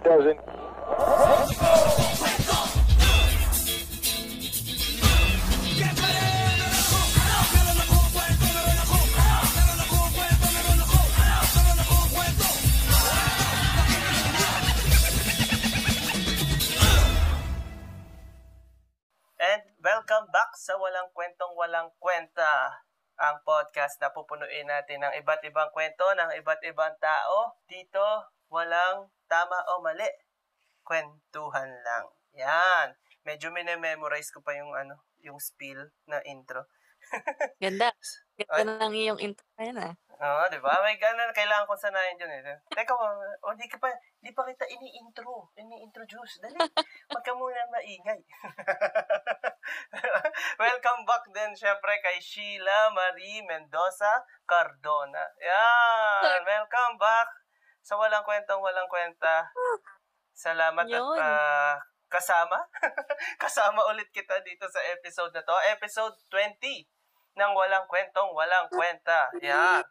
it doesn't. And welcome back sa Walang Kwentong Walang Kwenta, ang podcast na pupunuin natin ng iba't ibang kwento ng iba't ibang tao. Dito, walang tama o mali. Kwentuhan lang. Yan. Medyo minememorize ko pa yung ano, yung spiel na intro. Ganda. Ay. Ganda ng iyong intro na yan ah. Oo, di ba? May ganun, kailangan kong sanayin dyan eh. Teka, o di ka pa, di pa kita ini-intro, ini-introduce. Dali, wag ka muna maingay. Welcome back din, syempre, kay Sheila Marie Mendoza Cardona. Yan, welcome back sa Walang Kwentang Walang Kwenta. Salamat at Yun. ah, kasama. kasama ulit kita dito sa episode na to. Episode 20 ng Walang Kwentong Walang Kwenta. Yan.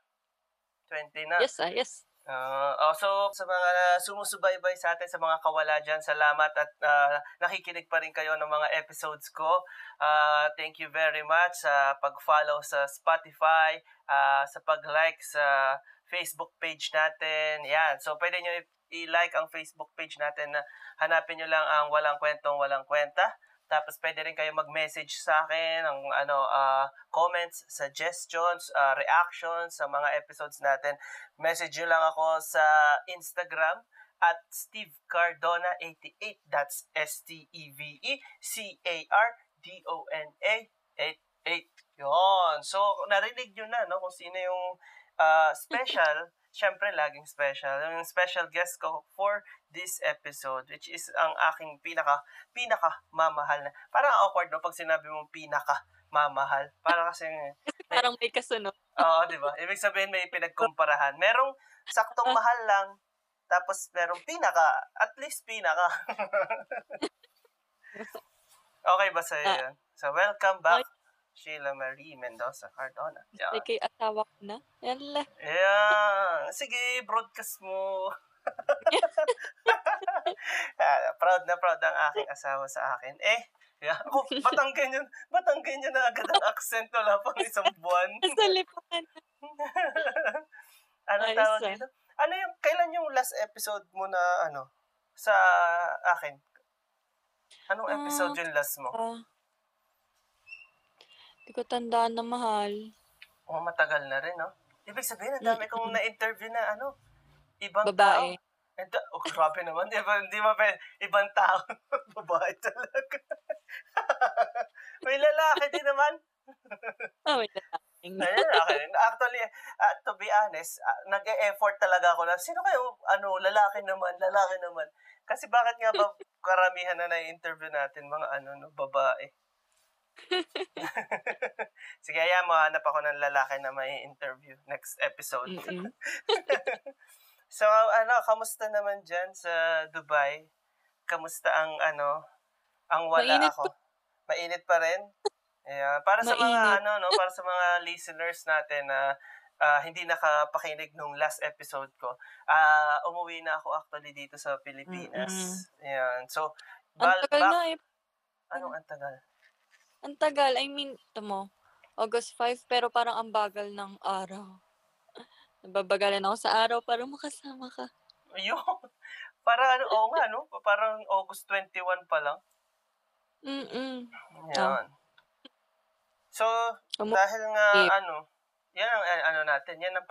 20 na. Yes ah, yes. Ah, also, sa mga sumusubaybay sa atin, sa mga kawala dyan, salamat at ah, nakikinig pa rin kayo ng mga episodes ko. Ah, thank you very much sa pag-follow sa Spotify, ah, sa pag-like sa Facebook page natin. Yan. So, pwede nyo i-like ang Facebook page natin na hanapin nyo lang ang Walang Kwentong Walang Kwenta. Tapos pwede rin kayo mag-message sa akin ng ano ah, comments, suggestions, ah, reactions sa mga episodes natin. Message nyo lang ako sa Instagram at Steve Cardona 88. That's S-T-E-V-E C-A-R-D-O-N-A 88. Yun. So, narinig nyo na no, kung sino yung ah, special. Siyempre, laging special. Yung special guest ko for this episode, which is ang aking pinaka, pinaka mamahal na. Parang awkward no, pag sinabi mong pinaka mamahal. Para kasi, Parang may kasunod. Oo, di ba? Ibig sabihin may pinagkumparahan. Merong saktong mahal lang, tapos merong pinaka, at least pinaka. okay ba sa'yo Ah. yun? So, welcome back, Sheila Marie Mendoza Cardona. Yan. Ay, kay asawa ko na. Yan la. Yan. Sige, broadcast mo. Ah, proud na proud ang aking asawa sa akin. Eh, yeah. oh, batanggan yun. Batanggan yun na agad ang accent. Wala pang isang buwan. Sa lipan. ano Ayos tawag ah. dito? Ano yung, kailan yung last episode mo na, ano, sa akin? Anong Ah, episode yung last mo? Ah. Hindi ko tandaan na mahal. Oh, matagal na rin, no? Ibig sabihin, ang dami kong na-interview na, ano, ibang Babae. tao. And, oh, grabe naman. Di ba, di ba, ibang tao. Babae talaga. May lalaki din naman. Oh, wait lang. Ayun, okay. Actually, uh, to be honest, uh, nag-e-effort talaga ako na, sino kayo, ano, lalaki naman, lalaki naman. Kasi bakit nga ba karamihan na na-interview natin, mga ano, no, babae. Sige, ayan, mahanap ako ng lalaki na may interview next episode. So, ano, kamusta naman dyan sa Dubai? Kamusta ang, ano, ang wala Mainit ako? Mainit pa rin? Yeah. Para sa mga, ano, no, para sa mga listeners natin na ah, hindi nakapakinig nung last episode ko, ah umuwi na ako actually dito sa Pilipinas. Yan. So, Ang bal- tagal back- na eh. Anong ang tagal? Ang tagal. I mean, ito mo. August 5, pero parang ang bagal ng araw. Nababagalan ako sa araw para makasama ka. Ayun. Para ano, oo nga, no? Parang August 21 pa lang. Mm-mm. Yan. So, Umu- dahil nga, ano, yan ang eh, ano natin, yan ang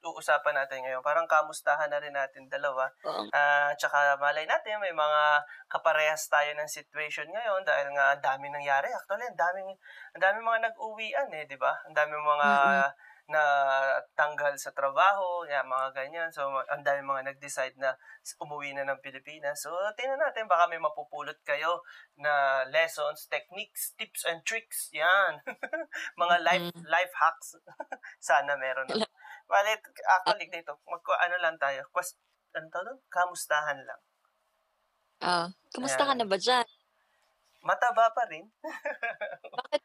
pag-uusapan natin ngayon. Parang kamustahan na rin natin dalawa. Oo. Ah, tsaka malay natin, may mga kaparehas tayo ng situation ngayon dahil nga ang dami nangyari. Actually, ang daming, ang daming mga nag-uwian eh, di ba? Ang daming mga na tanggal sa trabaho, yan, mga ganyan. So, ang dami mga nag-decide na umuwi na ng Pilipinas. So, tingnan natin, baka may mapupulot kayo na lessons, techniques, tips and tricks. Yan. mga life Mm-mm. life hacks. Sana meron. na. Bale, actually, dito, mag, ano lang tayo, quest, ano tawag? Kamustahan lang. Ah, kamusta ka Ayan. na ba dyan? Mataba pa rin. Bakit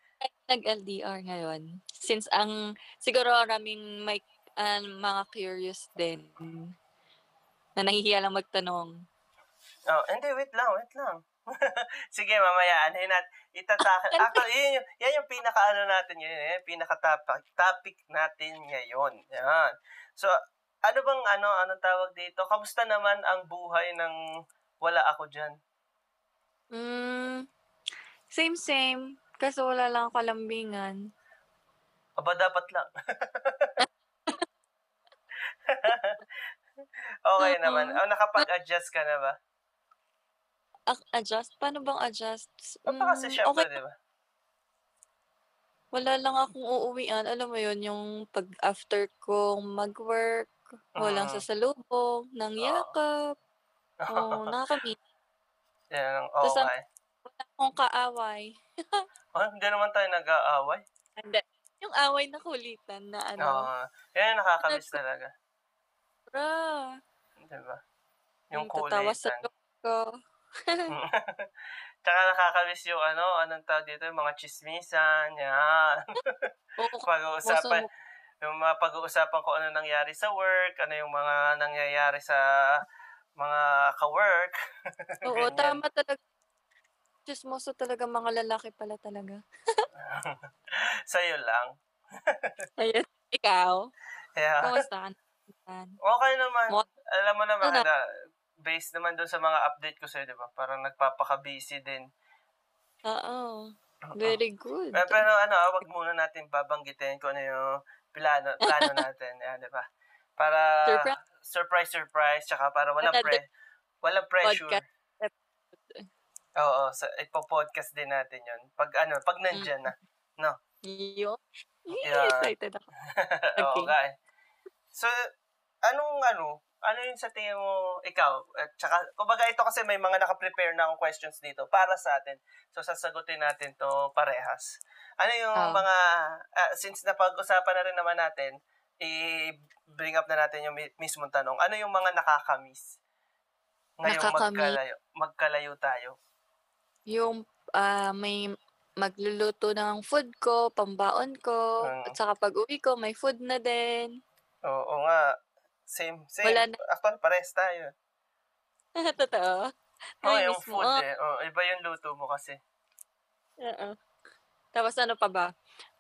nag-LDR ngayon? Since ang, siguro maraming may ah, mga curious din na nahihiya lang magtanong. Oh, hindi, wait lang, wait lang. Sige, mamaya, ano yun natin, itatake. Actually, yun, yung- yan yung pinaka-ano natin yun, yan yung pinaka-topic topic natin ngayon. Yan. So, ano bang, ano, anong tawag dito? Kamusta naman ang buhay ng wala ako dyan? Mm, same, same. Kaso wala lang ako kalambingan. Aba, dapat lang. okay naman. Oh, nakapag-adjust ka na ba? Ak- adjust? Paano bang adjust? Baka kasi Mm, syempre, okay. di ba? Wala lang akong uuwian. Alam mo yun, yung pag after kong mag-work, walang Mm. sasalubong, nang Oo. yakap. Oo, nakakamiss. Yan ang Tas ang- okay. Wala akong kaaway. Oh, hindi naman tayo nag-aaway. Hindi. Yung away na kulitan na ano. Oo. yan ang nakakamiss talaga. Bra. Di ba? Yung tatawa sa kulitan. joke ko. Tsaka nakakamiss yung ano, anong tawag dito, yung mga chismisan, yan. Pag-uusapan, yung mga pag-uusapan ko ano nangyari sa work, ano yung mga nangyayari sa mga ka-work. Oo, tama talaga. Chismoso talaga mga lalaki pala talaga. Sa'yo lang. Ayun. Ikaw, Yeah. ka naman? Okay naman. Mo- Alam mo naman, Ano? na, based naman dun sa mga update ko sa'yo, di ba? Parang nagpapaka-busy din. Oo. Very good. Eh, pero ano, ah, wag muna natin babanggitin kung ano yung plano, plano natin. Yan, di ba? Para Surprise. surprise, surprise, tsaka para walang pre walang pressure. podcast. Oo, sa ipo-podcast din natin yun. Pag ano, pag nandyan na. Yun. Yeah. Excited ako. Oo, Okay. eh. So, anong ano, ano yung sa tingin mo, ikaw, at saka, kumbaga ito kasi may mga nakaprepare na akong questions dito para sa atin. So, sasagutin natin to parehas. Ano yung Ah. mga, ah, since napag-usapan na rin naman natin, i-bring up na natin yung mi- mismong tanong. Ano yung mga nakakamiss? Ngayong Nakakamiss? magkalayo, magkalayo tayo. Yung ah, may magluluto ng food ko, pambaon ko, Mm. at saka pag uwi ko, may food na din. Oo nga. Same, same. Wala na- Actually, pares tayo. Totoo. Oo, Ay, yung food Oh, eh. Oo, iba yung luto mo kasi. Oo. Tapos ano pa ba?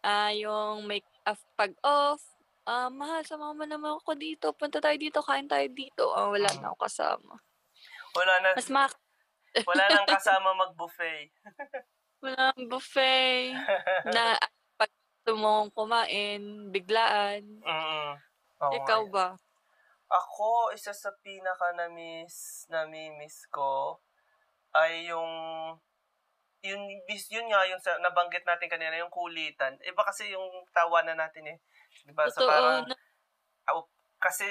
Ah, yung make af- pag off, ah, mahal, sama mo naman ako dito. Punta tayo dito, kain tayo dito. Ah, wala na ako kasama. Wala na, Mas mak wala nang kasama mag-buffet. wala nang buffet na pag gusto mong kumain, biglaan. Mm. Oo Ikaw ba? Ako, isa sa pinaka na-miss, na-miss ko ay yung yun, yun nga, yung sa, nabanggit natin kanina, yung kulitan. Iba kasi yung tawanan natin eh. Diba? Sa Totoo. parang, na- kasi,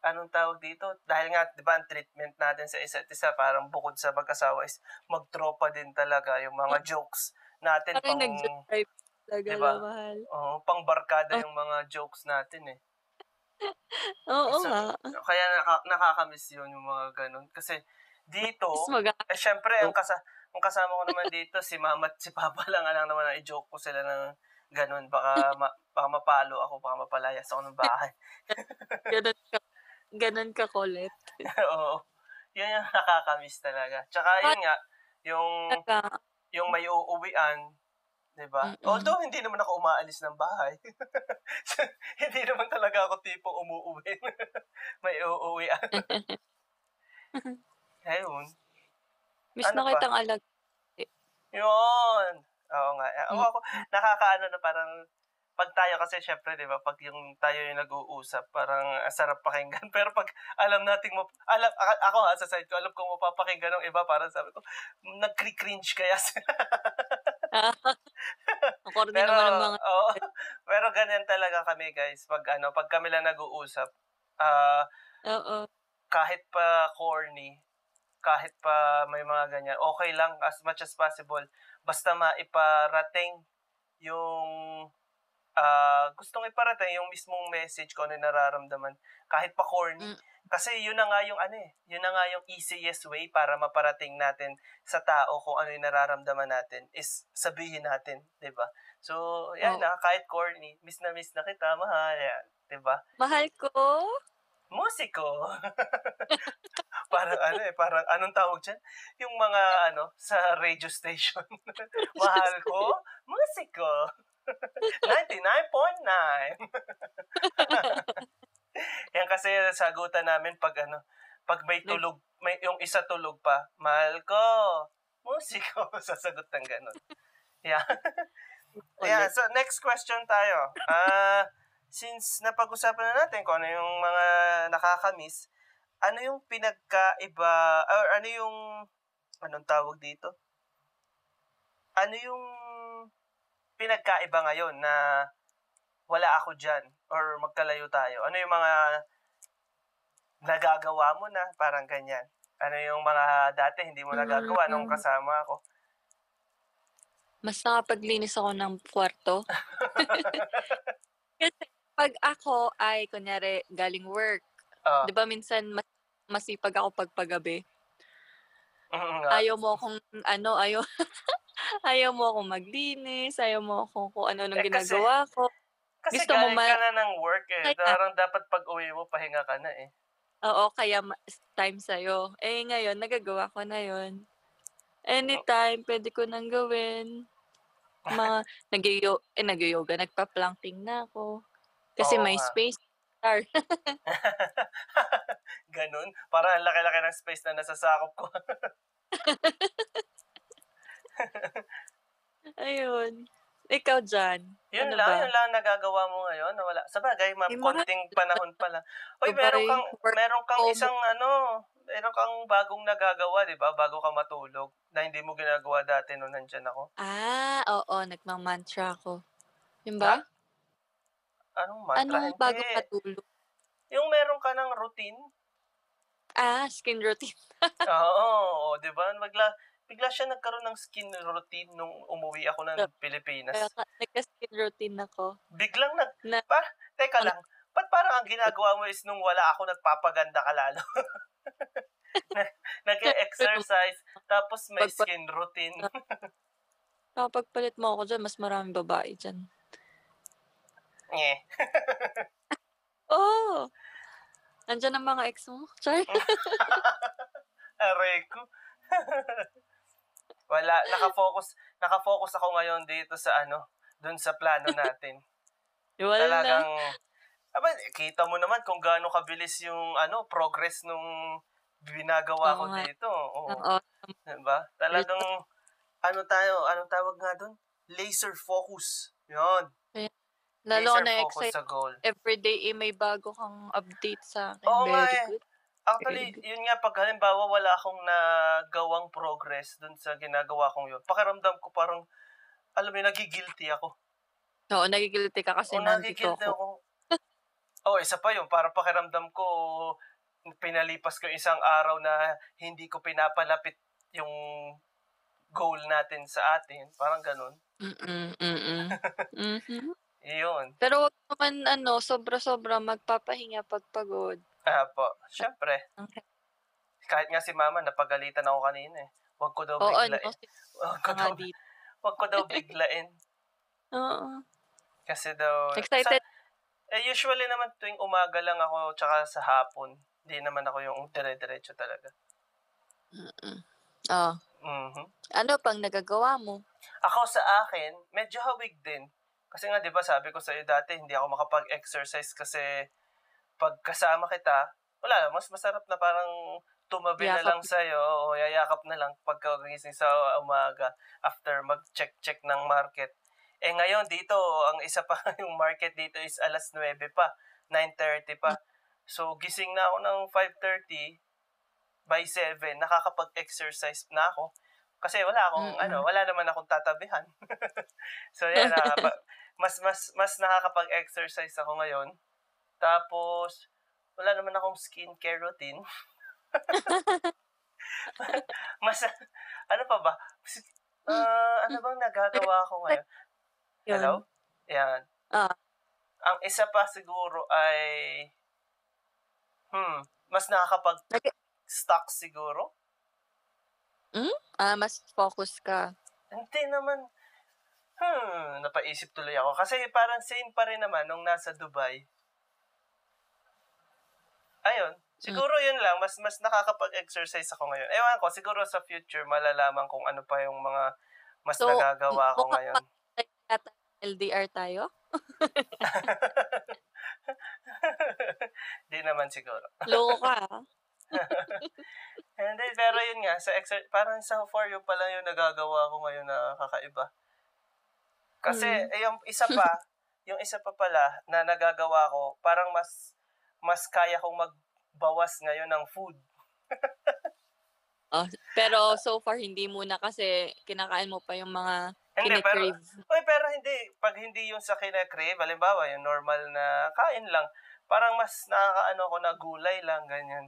anong tawag dito? Dahil nga, di ba, ang treatment natin sa isa't isa, parang bukod sa mag-asawa is magtropa din talaga yung mga jokes natin. Parang Pang, nag-drive talaga Diba? na mahal. oh, pang barkada Ah. yung mga jokes natin eh. Oo So, nga. Kaya naka, nakakamiss yun yung mga ganun. Kasi dito, eh syempre, ang, kasa, ang kasama ko naman dito, si mama at si papa lang, alang naman na i-joke ko sila ng ganun. Baka, ma, baka mapalo ako, baka mapalayas ako ng bahay. ganun ka, ganun ka kulit. Oo. Yun yung nakakamiss talaga. Tsaka yun nga, yung, yung may uuwian, di ba? Mm-mm. Although, hindi naman ako umaalis ng bahay. hindi naman talaga ako tipong umuuwi. may uuwian. Ayun. Miss Ano na kitang alag. Yun. Oo nga. Eh, Ako, Mm. ako, nakakaano na parang, pag tayo kasi syempre, di ba, pag yung tayo yung nag-uusap, parang ang sarap pakinggan. Pero pag alam nating, map- alam, ako ha, sa side ko, alam kong mapapakinggan ng iba, parang sabi ko, nag-cringe kaya sila. Ako rin pero, naman ang mga... oo, pero ganyan talaga kami guys, pag ano, pag kami lang nag-uusap, ah, Oo. kahit pa corny, kahit pa may mga ganyan, okay lang as much as possible. Basta maiparating yung ah gustong iparating yung mismong message ko ano yung nararamdaman. Kahit pa corny. Mm. Kasi yun na nga yung ano eh, yun na nga yung easiest way para maparating natin sa tao kung ano yung nararamdaman natin is sabihin natin, 'di ba? So, yan Oo. na, kahit corny, miss na miss na kita, mahal, yan, 'di ba? Mahal ko. Musiko. parang ano eh, parang anong tawag dyan? Yung mga ano, sa radio station. Mahal ko, musiko. 99.9. Yan kasi sagutan namin pag ano, pag may tulog, may yung isa tulog pa, mahal ko, musiko, sasagot ng ganun. Yeah. yeah, so next question tayo. Ah, uh, since napag-usapan na natin kung ano yung mga nakakamiss, ano yung pinagkaiba, or ano yung, anong tawag dito? Ano yung pinagkaiba ngayon na wala ako dyan or magkalayo tayo? Ano yung mga nagagawa mo na parang ganyan? Ano yung mga dati hindi mo nagagawa nung kasama ako? Mas nakapaglinis ako ng kwarto. Kasi pag ako ay, kunyari, galing work, uh, di ba minsan mas, masipag ako pagpagabi? Mm, ayaw mo akong, ano, ayaw, ayaw mo akong maglinis, ayaw mo akong kung ano nung eh, ginagawa kasi, ko. Kasi Gusto galing mo ma- ka na ng work eh. Kaya, Darang dapat pag uwi mo, pahinga ka na eh. Oo, kaya time sa'yo. Eh, ngayon, nagagawa ko na yon Anytime, pwede ko nang gawin. Mga, nag-yo, eh, nag-yoga, nagpa-planking na ako. Kasi Oo may nga. space. Star. Ganun. Para ang laki-laki ng space na nasasakop ko. Ayun. Ikaw dyan. Yun ano lang, ba? yun lang nagagawa mo ngayon. Wala. Sa bagay, ma- konting panahon pa lang. Uy, meron kang, meron kang isang ano, meron kang bagong nagagawa, di ba? Bago ka matulog. Na hindi mo ginagawa dati nung nandyan ako. Ah, oo. Nagmamantra ako. Yun ba? Ha? Anong mantra? Anong Hindi. bago matulog? Yung meron ka ng routine. Ah, skin routine. oo, di ba? Magla, bigla siya nagkaroon ng skin routine nung umuwi ako ng Pilipinas. Nagka-skin routine ako. Biglang nag... Na, pa, teka lang, ba't parang ang ginagawa mo is nung wala ako, nagpapaganda ka lalo? Nag-exercise, tapos may skin routine. Kapag palit mo ako dyan, mas maraming babae dyan. Eh. oh! Nandyan ang mga ex mo. Char. Aray ko. Wala, nakafocus, nakafocus ako ngayon dito sa ano, dun sa plano natin. Wala Talagang, aba, kita mo naman kung gaano kabilis yung ano, progress nung binagawa ko dito. Oo. Oo. Diba? Talagang, ano tayo, anong tawag nga dun? Laser focus. Yun. Lalo Laser na excited. Sa goal. Eh, may bago kang update sa akin. Oo Very eh. good. Actually, yun nga, pag halimbawa wala akong nagawang progress dun sa ginagawa kong yun, pakiramdam ko parang, alam mo, nagigilty ako. Oo, nagigilty ka kasi o, nandito ako. ako. oh, isa pa yun, para pakiramdam ko, pinalipas ko isang araw na hindi ko pinapalapit yung goal natin sa atin. Parang ganun. Mm-mm, mm-mm. mm-hmm. Iyon. Pero naman, ano, sobra-sobra magpapahinga pag pagod. Ah, po. Siyempre. Okay. Kahit nga si mama, napagalitan ako kanina eh. Huwag ko daw Oo, biglain. ano, Huwag ko daw, huwag ko daw biglain. Oo. Kasi daw... Excited. Sa, eh, usually naman tuwing umaga lang ako tsaka sa hapon. Hindi naman ako yung dire-diretso talaga. Mm-mm. Oh. Mm-hmm. Ano pang nagagawa mo? Ako sa akin, medyo hawig din. Kasi nga, di ba sabi ko sa iyo dati, hindi ako makapag-exercise kasi pag kasama kita, wala, mas masarap na parang tumabi yakap. na lang sa'yo o yayakap na lang pagkagising sa umaga after mag-check-check ng market. Eh ngayon dito, ang isa pa yung market dito is alas 9 pa, 9.30 pa. So gising na ako ng 5.30, by 7, nakakapag-exercise na ako. Kasi wala akong, mm-hmm. ano, wala naman akong tatabihan. so yan, uh, mas, mas, mas nakakapag-exercise ako ngayon tapos, wala naman akong skincare routine. Mas, ano pa ba? Uh, ano bang nagagawa ko ngayon? Hello? Yan. Ah. Ang isa pa siguro ay, hmm, mas nakakapag-stock siguro. Hmm? Ah, mas focus ka. Hindi naman, hmm, napaisip tuloy ako. Kasi parang same pa rin naman nung nasa Dubai ayun, Siguro yun lang, mas mas nakakapag-exercise ako ngayon. Ewan ko, siguro sa future malalaman kung ano pa yung mga mas So, nagagawa ko ngayon. Yata LDR tayo? Di naman siguro. Loko ka. Hindi, pero yun nga, sa exer- parang so far yung pala yung nagagawa ko ngayon na kakaiba. Kasi, Mm. eh, yung isa pa, yung isa pa pala na nagagawa ko, parang mas mas kaya kong magbawas ngayon ng food. Oh, pero so far hindi muna kasi kinakain mo pa yung mga Hindi, pero, kine-crave. Uy, pero hindi, pag hindi yung sa kinakrave, halimbawa, yung normal na kain lang, parang mas nakakaano ko na gulay lang, ganyan.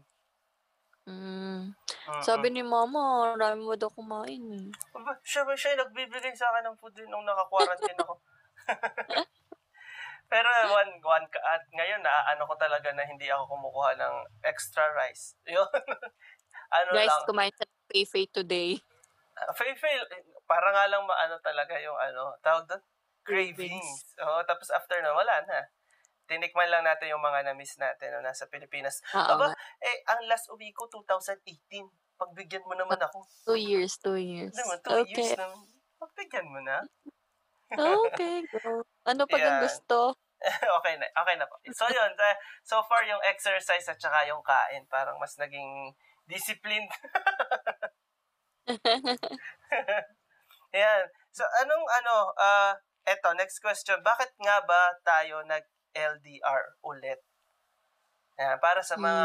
Mm. Sabi ni mama, marami mo daw kumain. eh. Aba, siya, siya yung nagbibigay sa akin ng food din nung naka-quarantine ako. Pero one, one, ka- at ngayon na ano ko talaga na hindi ako kumukuha ng extra rice. Yun. ano Guys, lang. kumain sa Fei today. Fail, fail. Para nga lang maano talaga yung ano, tawag doon? Cravings. Cravings. Oo, tapos after na, wala na. Tinikman lang natin yung mga na-miss natin no, nasa Pilipinas. Oo Aba, eh, ang last uwi ko, 2018. Pagbigyan mo naman ako. Two years, two years. Naman, two Okay. years na. Pagbigyan mo na. Okay, go. Ano pag ang gusto? okay na, okay na po. So yun, so far yung exercise at saka yung kain, parang mas naging disciplined. Yan. So anong ano, ah, eto, next question. Bakit nga ba tayo nag-LDR ulit? Yan, para sa mga,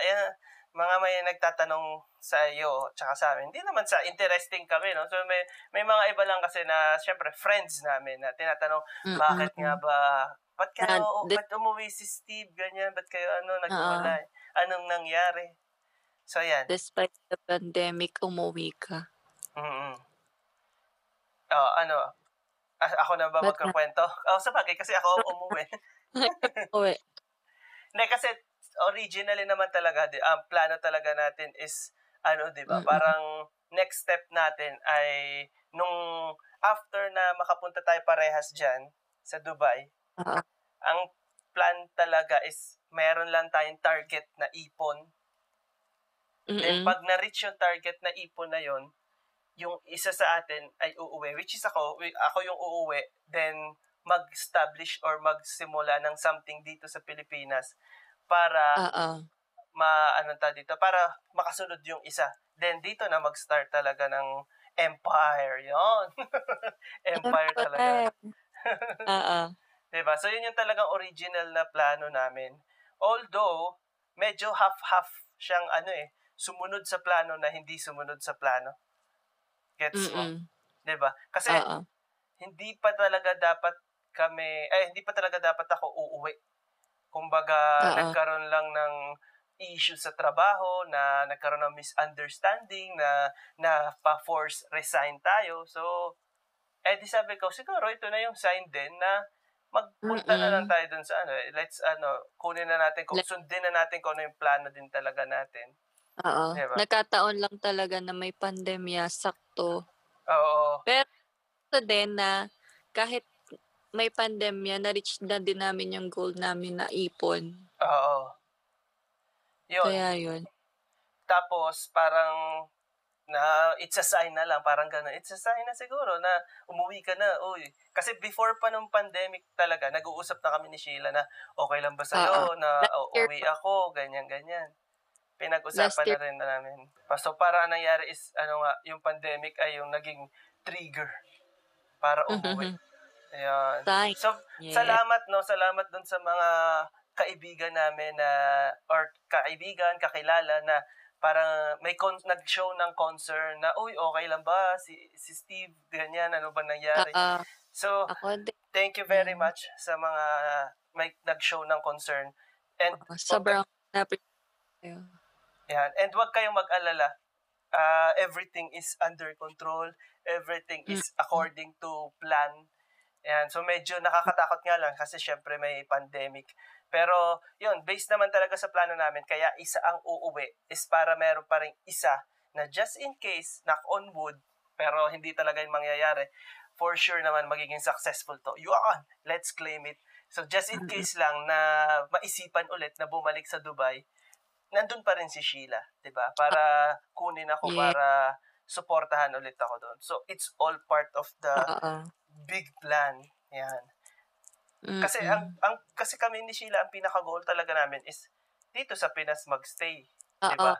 ayan, mga may nagtatanong sa iyo tsaka sa amin. Hindi naman sa interesting kami, no? So may may mga iba lang kasi na syempre friends namin na tinatanong Mm-mm. bakit nga ba ba't kayo, Ah, di- ba't umuwi si Steve, ganyan, ba't kayo, ano, naghiwalay? Anong nangyari? So, yan. Despite the pandemic, umuwi ka. mm Oh, ano, a- ako na ba magkakwento? Oh, sa bagay, kasi ako umuwi. Uwi. Hindi, kasi originally naman talaga, di, ang plano talaga natin is, ano, di ba, parang next step natin ay nung after na makapunta tayo parehas dyan sa Dubai, Oo. ang plan talaga is meron lang tayong target na ipon. Then Mm-mm. pag na-reach yung target na ipon na yon, yung isa sa atin ay uuwi, which is ako, ako yung uuwi, then mag-establish or magsimula ng something dito sa Pilipinas para Oo. ma ano ta dito para makasunod yung isa. Then dito na mag-start talaga ng empire 'yon. empire talaga. Oo. 'Di ba? So yun yung talagang original na plano namin. Although medyo half-half siyang ano eh, sumunod sa plano na hindi sumunod sa plano. Gets mo? Mm-mm. 'Di ba? Kasi Oo. hindi pa talaga dapat kami, eh, hindi pa talaga dapat ako uuwi. Kumbaga, Oo. nagkaroon lang ng issue sa trabaho, na nagkaroon ng misunderstanding, na na pa-force resign tayo. So, eh di sabi ko, siguro ito na yung sign din na magpunta na Mm-mm. lang tayo dun sa ano, eh, let's ano, kunin na natin, kung sundin na natin kung ano yung plano din talaga natin. Oo. Diba? Nagkataon lang talaga na may pandemya, sakto. Oo. Ito din na kahit may pandemya, na-reach na din namin yung goal namin na ipon. Oo. Yun. Kaya yun. Tapos, parang, na it's a sign na lang, parang gano'n. It's a sign na siguro na umuwi ka na. Uy. Kasi before pa nung pandemic talaga, nag-uusap na kami ni Sheila na okay lang ba sa'yo na Last uh, year uwi pa. ako, ganyan, ganyan. Pinag-usapan na rin na namin. So, para ang nangyari is, ano nga, yung pandemic ay yung naging trigger para umuwi. Ayan. Thanks. So, Yes. Salamat no, salamat dun sa mga kaibigan namin na or kaibigan, kakilala na parang may con- nag-show ng concern na uy, okay lang ba si si Steve ganyan ano ba nangyari? Oo. So, ako thank you very Mm. much sa mga may nag-show ng concern. And Sobrang na-appreciate ko. yan, and wag kayong mag-alala. Ah, everything is under control. Everything is according to plan. Yan. So, medyo nakakatakot nga lang kasi syempre may pandemic. Pero, yun, based naman talaga sa plano namin, kaya isa ang uuwi is para meron pa rin isa na just in case, knock on wood, pero hindi talaga yung mangyayari, for sure naman magiging successful to. Yun! Let's claim it. So, just in case lang na maisipan ulit na bumalik sa Dubai, nandun pa rin si Sheila, 'di ba? Para kunin ako Yeah. para suportahan ulit ako doon. So it's all part of the Oo. Big plan. Yan. Kasi Mm-mm. ang, ang kasi kami ni Sheila ang pinaka goal talaga namin is dito sa Pinas magstay, 'di Oo. ba?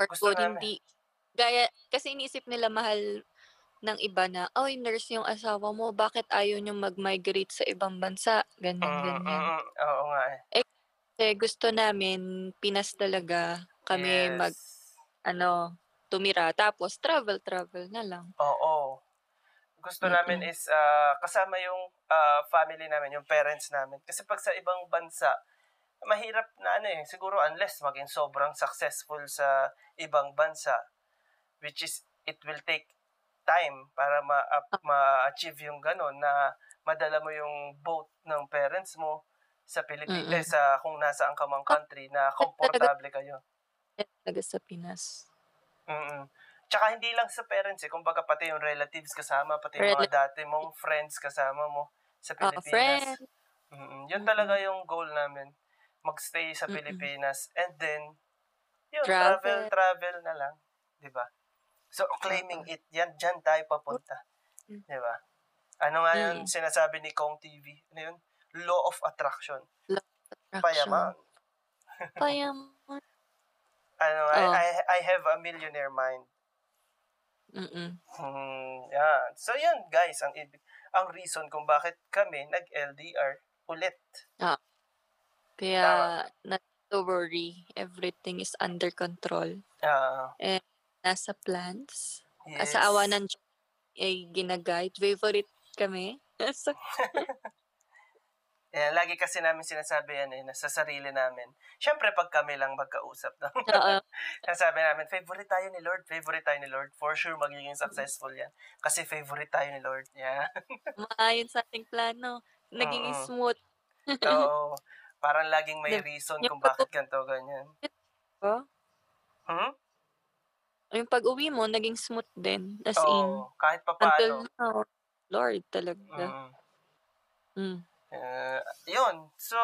Or Gusto kung namin. hindi, gaya, kasi inisip nila mahal ng iba na, oy, nurse yung asawa mo, bakit ayaw nyo mag-migrate sa ibang bansa? Ganyan, Mm, ganyan. mm. Oo nga eh. Kasi gusto namin, Pinas talaga, kami Yes. mag, ano, tumira. Tapos, travel, travel na lang. Oo. Gusto Mm-mm. namin is ah, kasama yung ah, family namin, yung parents namin. Kasi pag sa ibang bansa, mahirap na ano eh, siguro unless maging sobrang successful sa ibang bansa, which is, it will take time para ma- Ah. up- ma-achieve yung gano'n na madala mo yung boat ng parents mo sa Pilipinas, Mm-mm. eh, sa kung nasaan ka mang country na komportable kayo. Talaga sa Pinas. Mm. Tsaka hindi lang sa parents eh, kumbaga pati yung relatives kasama, pati yung mga dati mong friends kasama mo sa Ah, Pilipinas. friend. Mm, yun talaga yung goal namin. Magstay sa. Pilipinas and then yun, Travel. travel, travel na lang, 'di ba? So claiming it, yan diyan tayo papunta. Mm. 'Di ba? Ano nga yun Mm. sinasabi ni Kong TV? Ano yun? Law of attraction. Attraction. Payaman. Payaman. Ano, I, Oh. I, I have a millionaire mind. Mm-mm. Hmm, yan. So yan guys, ang ibig ang reason kung bakit kami nag-LDR ulit. Kaya, not to worry. Everything is under control. Ah, Nasa plans. yes. Sa awa ng ay ginaguide. Favorite kami. so, Yan, lagi kasi namin sinasabi yan eh, na sa sarili namin. Siyempre, pag kami lang magkausap, no? oo. Sinasabi namin, favorite tayo ni Lord, favorite tayo ni Lord. For sure, magiging successful yan. Kasi favorite tayo ni Lord. Yeah. Maayon sa ating plano. Naging Oo. smooth. Oo. Parang laging may reason kung bakit ganito, ganyan. Oh? Hmm? Yung pag-uwi mo, naging smooth din. As in, Oo. Kahit pa until paano. now, Lord talaga. Mm. Mm. Uh, yun. So,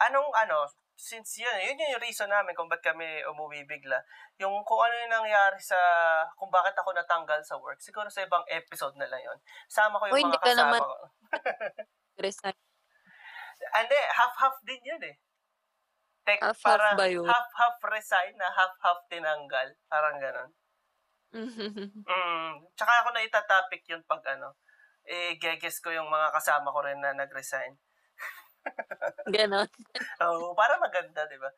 anong ano, since yun, yun yung reason namin kung ba't kami umuwi bigla. Yung kung ano yung nangyari sa, kung bakit ako natanggal sa work, siguro sa ibang episode na lang yun. Sama ko yung Uy, mga ka kasama naman- ko. Resign. Hindi, half-half din yun eh. Tek, Half-half parang ba yun? half-half resign na half-half tinanggal. Parang ganon. Mm, tsaka ako na itatopic yun pag ano, eh, geges ko yung mga kasama ko rin na nag-resign. Ganon. Oo, para maganda, di ba?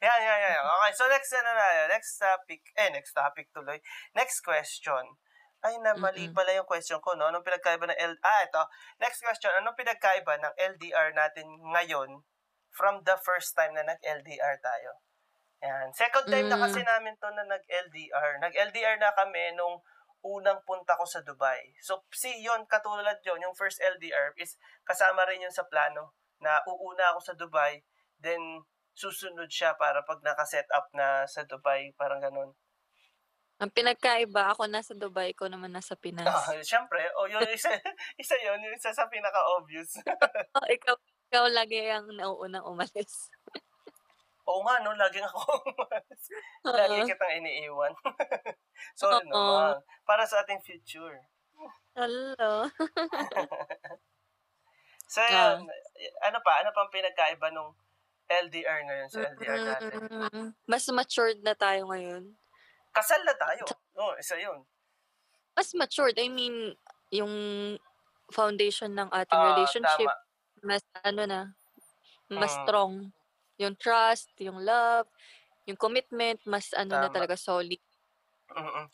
yan, yan, yan. Okay, so next ano na, next topic, eh, next topic tuloy. Next question. Ay, na, mali pala yung question ko, no? Anong pinagkaiba ng L... Ah, ito. Next question. Anong pinagkaiba ng LDR natin ngayon from the first time na nag-LDR tayo? Yan. Second time na Mm. kasi namin to na nag-LDR. Nag-LDR na kami nung unang punta ko sa Dubai. So, si yon katulad yon yung first LDR is kasama rin yun sa plano na uuna ako sa Dubai, then susunod siya para pag naka-set up na sa Dubai, parang ganun. Ang pinagkaiba, ako nasa Dubai, ko naman nasa Pinas. Ah, syempre, oh, yun isa, isa yun, yung isa sa pinaka-obvious. Oh, ikaw, ikaw lagi ang nauunang umalis. Oo nga, no, laging ako, lagi kitang iniiwan. Sorry Oo. naman. Para sa ating future. Hello. So, Ah. yun, ano pa, ano pang pinagkaiba nung LDR ngayon sa LDR natin? Mas matured na tayo ngayon. Kasal na tayo. No, isa yun. Mas matured. I mean, yung foundation ng ating Ah, relationship, tama. mas ano na, mas Mm. strong. Yung trust, yung love, yung commitment, mas ano na Tama. talaga solid. mm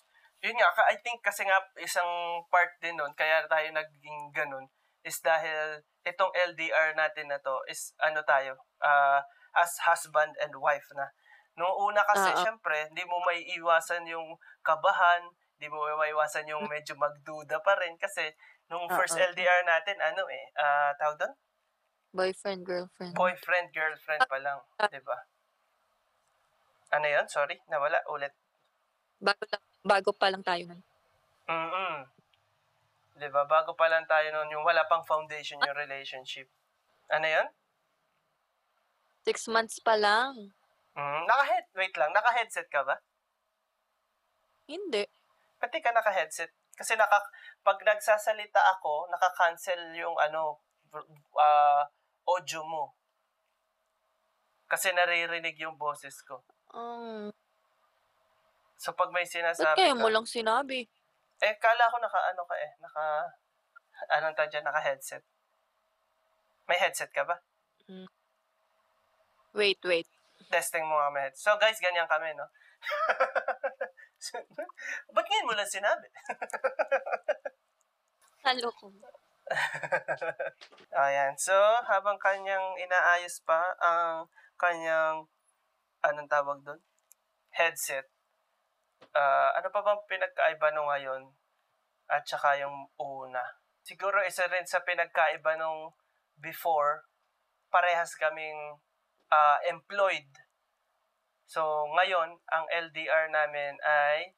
Yun nga, I think kasi nga isang part din nun, kaya tayo naging ganun, is dahil itong LDR natin na to is ano tayo, ah, as husband and wife na. Nung una kasi, Oo. syempre, hindi mo may iwasan yung kabahan, hindi mo may iwasan yung medyo magduda pa rin kasi nung first Oo. LDR natin, ano eh, ah, tawag doon? Boyfriend, girlfriend. Boyfriend, girlfriend pa lang, di ba? Ano yun? Sorry, nawala ulit. Bago, lang- bago pa lang tayo nun. Mm-mm. 'Di ba? Bago pa lang tayo noon, yung wala pang foundation yung relationship. Ano 'yon? Six months pa lang. Mm, naka-head, wait lang, naka-headset ka ba? Hindi. Pati ka naka-headset. Kasi naka, pag nagsasalita ako, naka-cancel yung ano, uh, audio mo. Kasi naririnig yung boses ko. Um, So pag may ba't sinasabi kaya ka, mo lang sinabi? eh kala ko naka ano ka eh, naka, anong tawag dyan, naka-headset. May headset ka ba? Wait, wait. Testing mo nga may headset. So guys, ganyan kami, no? Ba't ngayon mo lang sinabi? Halo ko. Ayan. So, habang kanyang inaayos pa ang kanyang, anong tawag doon? Headset. Ah, ano pa bang pinagkaiba nung ngayon? At saka yung una. Siguro isa rin sa pinagkaiba nung before, parehas kaming ah, employed. So, ngayon, ang LDR namin ay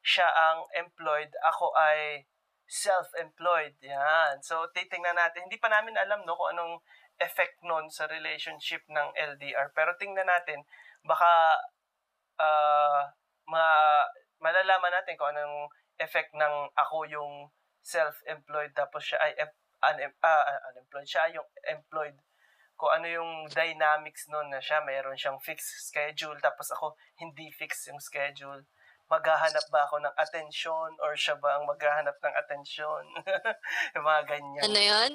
siya ang employed, ako ay self-employed. Yan. So, titingnan natin. Hindi pa namin alam no, kung anong effect nun sa relationship ng LDR. Pero tingnan natin, baka uh, ma malalaman natin kung anong effect ng ako yung self-employed tapos siya ay un- ah, unemployed. Siya yung employed. Kung ano yung dynamics nun na siya, mayroon siyang fixed schedule tapos ako hindi fixed yung schedule maghahanap ba ako ng attention or siya ba ang maghahanap ng attention? yung mga ganyan. Ano yan?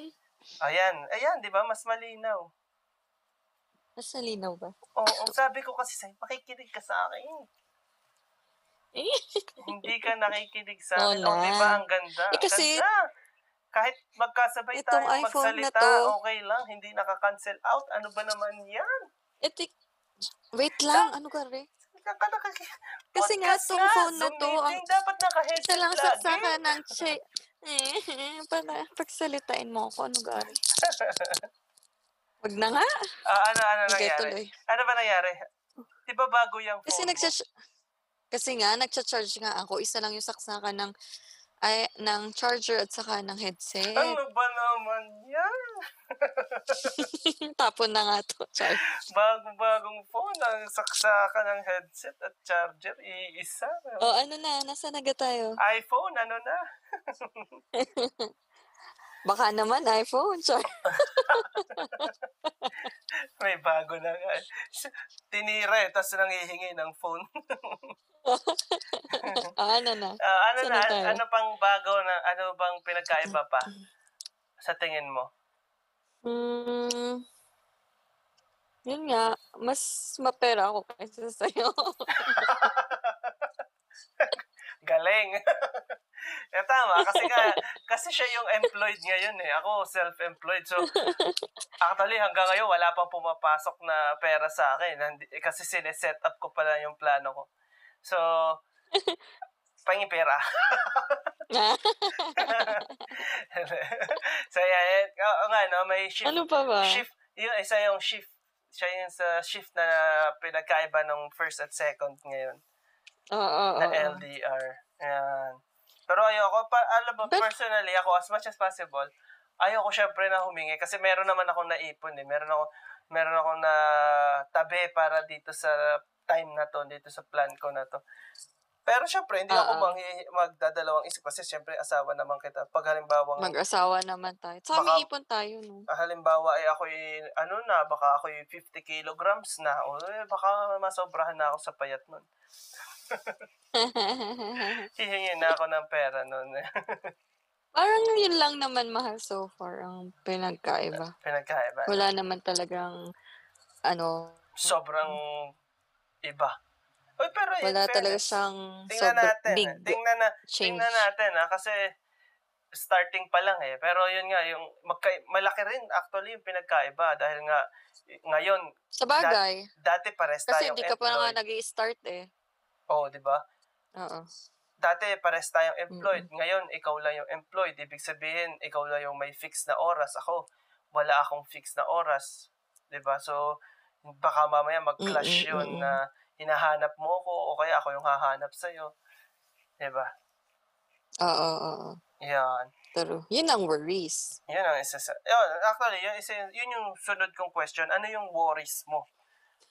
Ayan, ayan, di ba? Mas malinaw. Mas nalinaw ba? Oo, oh, sabi ko kasi sa'yo, makikinig ka sa akin. Eh, Hindi ka nakikinig sa akin. Oh, di ba? Ang ganda. Eh, kasi- Ganda. Kahit magkasabay Itong tayo iPhone na magsalita, to. okay lang. Hindi naka-cancel out. Ano ba naman yan? etik. Wait lang, ano ka rin? Ka nakaki- Kasi nga, tong phone na to, ang dapat naka-headset isa lang lagi. saksakan ng che. Eh, para pagsalitain mo ako, ano gari? Wag na nga. Ah, ano, ano Sige, nangyari? tuloy. Ano ba nangyari? Di ba bago yung phone Kasi mo? nagsas kasi nga nagcha-charge nga ako. Isa lang yung saksakan ng ay ng charger at saka ng headset. Ano ba naman? Tapon na nga to. Char. Bago-bagong phone, ang saksakan ng headset at charger, iisa. O ano na, nasa naga tayo? iPhone, ano na? Baka naman iPhone. Char. May bago na nga. Tinira eh, tapos nangihingi ng phone. Ah, ano na? Ah, ano Saan na, na tayo? ano pang bago na, ano bang pinagkaiba pa sa tingin mo? Hmm. Yun nga, mas mapera ako kaysa sa'yo. Galing. eh, tama, kasi nga, kasi siya yung employed ngayon eh. Ako, self-employed. So, actually, hanggang ngayon, wala pang pumapasok na pera sa akin. Eh, Kasi sineset up ko pala yung plano ko. So, pangin pera. so, yan. Oo nga, no? May shift. ano pa ba? Shift. Yung isa yung shift. Siya yung sa shift na pinagkaiba ng first at second ngayon. Oo, oo, na oo. LDR. Ayan. Pero ayoko, pa, alam mo, But- personally, ako, as much as possible, ayoko syempre na humingi kasi meron naman akong naipon eh. Meron ako, meron akong na tabi para dito sa time na to, dito sa plan ko na to. Pero syempre, hindi ako Oo. manghi- magdadalawang isip kasi syempre asawa naman kita. Pag halimbawa, Mag-asawa naman tayo. Sa Baka- ipon tayo, no? halimbawa ay ako ano na, baka ako 50 kilograms na. O eh, baka masobrahan na ako sa payat nun. Hihingi na ako ng pera nun. Parang yun lang naman mahal so far ang pinagkaiba. Pinagkaiba. Wala naman talagang ano, sobrang iba. Uy, pero wala talaga fairness, siyang tingnan sobrang natin. big Tingnan na, change. tingnan natin ha, kasi starting pa lang eh. Pero yun nga, yung magka- malaki rin actually yung pinagkaiba dahil nga ngayon, Sa bagay. dati pares Kasi tayong hindi ka pa nga employed. nag start eh. Oo, di ba? Oo. Dati pares tayong employed. Ngayon, ikaw lang yung employed. Ibig sabihin, ikaw lang yung may fixed na oras. Ako, wala akong fixed na oras. Di ba? So, baka mamaya mag-clash Mm-mm, yun na hinahanap mo ko o kaya ako yung hahanap sa'yo. Di ba? Oo, oo. Yan. True. Yun ang worries. Yun ang isa sa... Yun, actually, yun, isa, yun yung sunod kong question. Ano yung worries mo?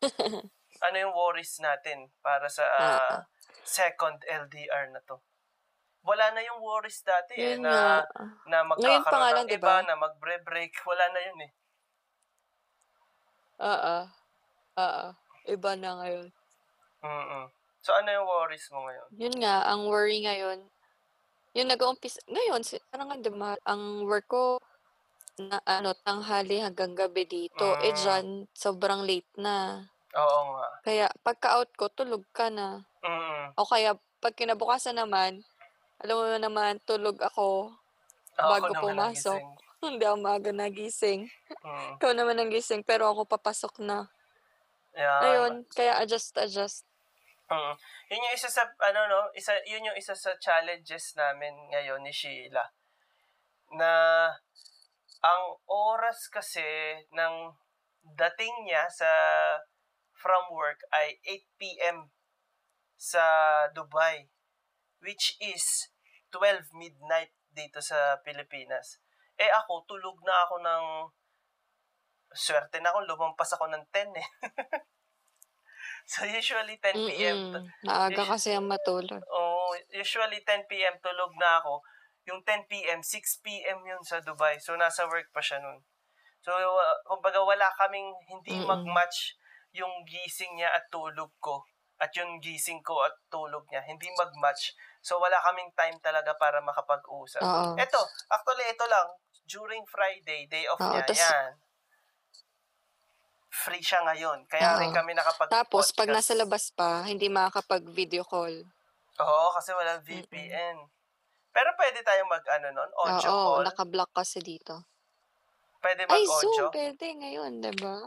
ano yung worries natin para sa uh, second LDR na to? Wala na yung worries dati eh, Yun na, na nga magkakaroon ng iba, ba? na magbre-break. Wala na yun eh. Oo. Oo. Iba na ngayon. Mm So, ano yung worries mo ngayon? Yun nga, ang worry ngayon, yung nag-uumpis, ngayon, si- parang nga, diba, ang work ko, na ano, tanghali hanggang gabi dito. Eh, Mm. dyan, sobrang late na. Oo nga. Kaya, pagka-out ko, tulog ka na. Mm-mm. O kaya, pag kinabukasan naman, alam mo naman, tulog ako. Ako Bago naman pumasok. Hindi ako maaga nagising. Mm. Ikaw naman ang gising, pero ako papasok na. Yan. Ayun, kaya adjust, adjust. Mm. Yun yung isa sa ano no, isa yun yung isa sa challenges namin ngayon ni Sheila. Na ang oras kasi ng dating niya sa from work ay 8 p.m. sa Dubai which is 12 midnight dito sa Pilipinas. Eh ako tulog na ako ng swerte na ako lumampas ako ng 10 eh. so usually 10 p.m. Mm-mm. Maaga kasi ang matulog. Oh, usually 10 p.m. tulog na ako. Yung 10 p.m., 6 p.m. yun sa Dubai. So, nasa work pa siya nun. So, uh, kumbaga wala kaming hindi Mm-mm. mag-match yung gising niya at tulog ko. At yung gising ko at tulog niya. Hindi mag-match. So, wala kaming time talaga para makapag-usap. Oo. Ito, actually, ito lang. During Friday, day off Oo, niya, tas- yan. Free siya ngayon. Kaya rin Oo. kami nakapag Tapos, pag nasa labas pa, hindi makakapag-video call. Oo, kasi walang VPN. Pero pwede tayong mag, ano nun, audio Oo, call. nakablock kasi dito. Pwede Ay, mag-audio. Zoom, pwede ngayon, diba?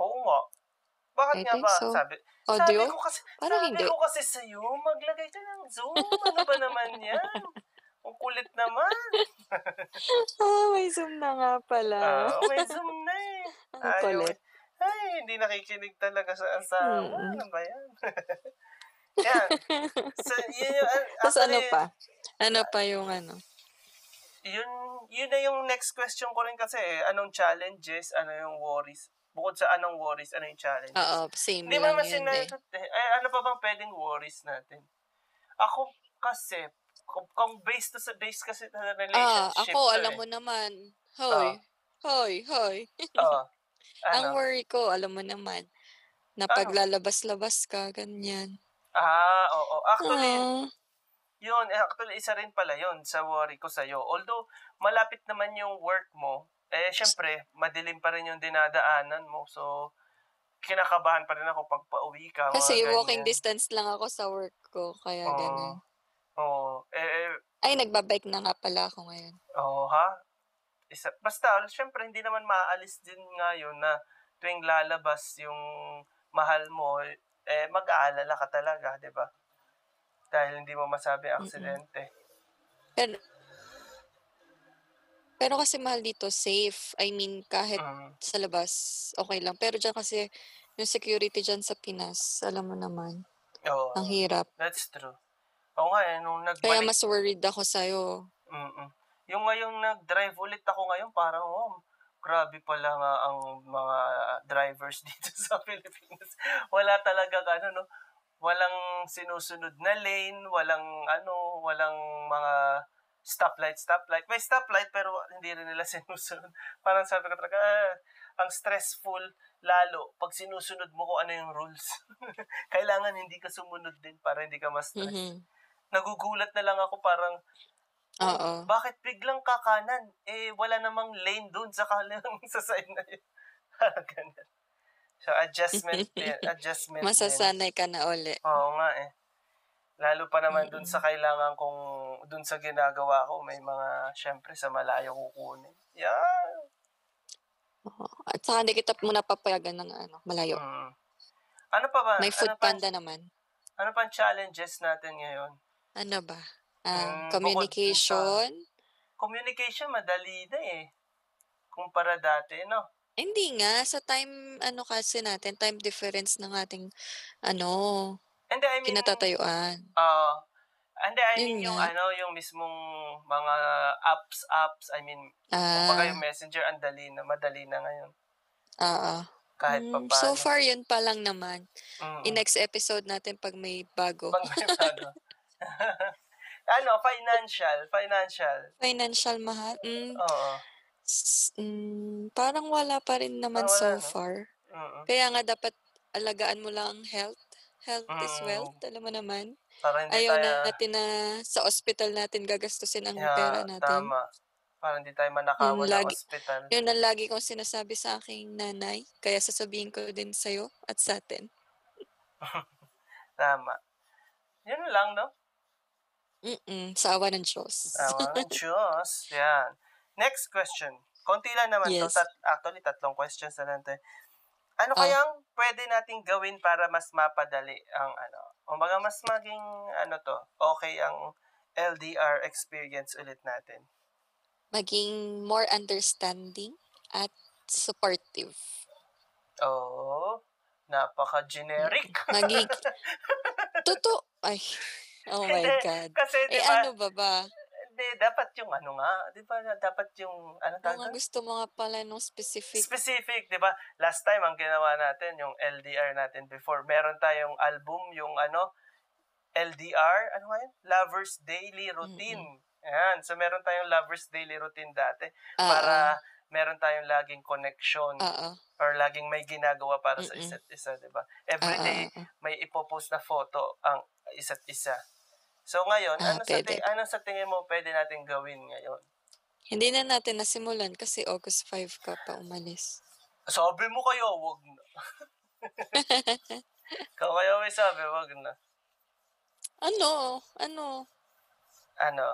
Oo nga. Bakit I nga think ba? so. Sabi, Audio? sabi ko kasi, Parang sabi hindi. ko kasi sa'yo, maglagay ka ng Zoom. Ano ba naman yan? Ang kulit naman. Ah, may Zoom na nga pala. Ah, may Zoom na eh. Ang kulit. Eh. Ay, hindi nakikinig talaga sa asawa. Mm. Ano ba yan? yan. So, yun yung, Tapos ano pa? Ano pa yung ano? yun, yun na yung next question ko rin kasi eh. Anong challenges, ano yung worries? Bukod sa anong worries, ano yung challenges? Oo, same mo lang naman yun eh. eh. Ay, ano pa bang pwedeng worries natin? Ako kasi, kung, kung based to sa base kasi sa Ah, relationship ako, to alam eh. mo naman. Hoy, hoy, hoy. Oo. Ang ano? worry ko, alam mo naman, na Ano? paglalabas-labas ka, ganyan. Ah, oo. Actually, Ah, yun, eh, actually, isa rin pala yun sa worry ko sa'yo. Although, malapit naman yung work mo, eh, syempre, madilim pa rin yung dinadaanan mo. So, kinakabahan pa rin ako pag pauwi ka. mga kasi ganyan. walking distance lang ako sa work ko, kaya Oo. ganun. Oo. Eh, eh, Ay, nagbabike na nga pala ako ngayon. Oo, ha? Isa, basta, syempre, hindi naman maaalis din nga yun na tuwing lalabas yung mahal mo, eh, mag-aalala ka talaga, di ba? Dahil hindi mo masabi aksidente. Pero, pero kasi mahal dito, safe. I mean, kahit Mm. sa labas, okay lang. Pero dyan kasi, yung security dyan sa Pinas, alam mo naman, Oo, ang hirap. that's true. Oo nga, eh, nung Kaya nagbalik, mas worried ako sa'yo. Mm-mm. Yung ngayong nag-drive ulit ako ngayon, parang, oh, grabe pala nga ang mga drivers dito sa Pilipinas. Wala talaga, ano, no? Walang sinusunod na lane, walang, ano, walang mga stoplight, stoplight. May stoplight, pero hindi rin nila sinusunod. Parang sabi ko talaga, ah, ang stressful lalo pag sinusunod mo kung ano yung rules. Kailangan hindi ka sumunod din para hindi ka ma-stress. Mhm. Nagugulat na lang ako parang, Oo. bakit biglang kakanan? Eh, wala namang lane doon sa kalang sa side na yun. Parang ganun. So, adjustment din. Adjustment din. Masasanay ka na uli. Oo nga eh. Lalo pa naman doon sa kailangan kong, doon sa ginagawa ko, may mga, syempre, sa malayo kukunin. Yeah. Oo. At saka hindi kita muna papayagan ng ano, malayo. Mm. Ano pa ba? May food ano pa, panda naman. Ano pa ang challenges natin ngayon? Ano ba? Ah, Mm, communication? Communication, madali na eh. Kumpara dati, no? Hindi nga. Sa time, ano kasi natin, time difference ng ating, ano, Hindi, I mean, kinatatayuan. Ah, Hindi, I Yun mean yung nga. ano, yung mismong mga apps, apps, I mean, kumbaga Ah, yung messenger, ang dali na, madali na ngayon. oo. Kahit Mm, pa paano. so far, yun pa lang naman. Mm. In next episode natin pag may bago. Pag may bago. ano, financial, financial. Financial mahal? Mm, Oo. s- mm, parang wala pa rin naman wala, so no? far. Mm. Kaya nga dapat alagaan mo lang ang health. Health is Mm. wealth, alam mo naman. Para hindi Ayaw tayo, natin na sa hospital natin gagastusin ang yeah, pera natin. tama. Para hindi tayo manakawan Yung ng lagi- hospital. Yun ang lagi kong sinasabi sa aking nanay. Kaya sasabihin ko din sa'yo at sa atin. Tama. Yun lang, no? Mm-mm, sa awa ng Diyos. Awa ng Diyos. Yan. Next question. Konti lang naman to. Yes. Tat- actually, tatlong questions na lang to. Ano Ah. kayang pwede nating gawin para mas mapadali ang ano? O baga mas maging ano to, okay ang LDR experience ulit natin. Maging more understanding at supportive. Oh, napaka-generic. Maging... Totoo. Ay. Oh my Hindi, God. Kasi, Eh ano ba ba? hindi, dapat yung ano nga, di ba, dapat yung, ano Mga tawag doon? gusto mo nga pala nung specific. Specific, di ba? Last time, ang ginawa natin, yung LDR natin before, meron tayong album, yung ano, LDR, ano nga yun? Lover's Daily Routine. Ayan, so meron tayong Lover's Daily Routine dati Ah, para meron tayong laging connection Oo. or laging may ginagawa para sa Mm-mm. isa't isa, di ba? Every day, ah, ah. may ipopost na photo ang isa't isa. So ngayon, Ah, ano sa ting- ano sa tingin mo pwede natin gawin ngayon? Hindi na natin nasimulan kasi August 5 ka pa umalis. Sabi mo kayo, wag na. Ikaw kaya may sabi, wag na. Ano? Ano? Ano?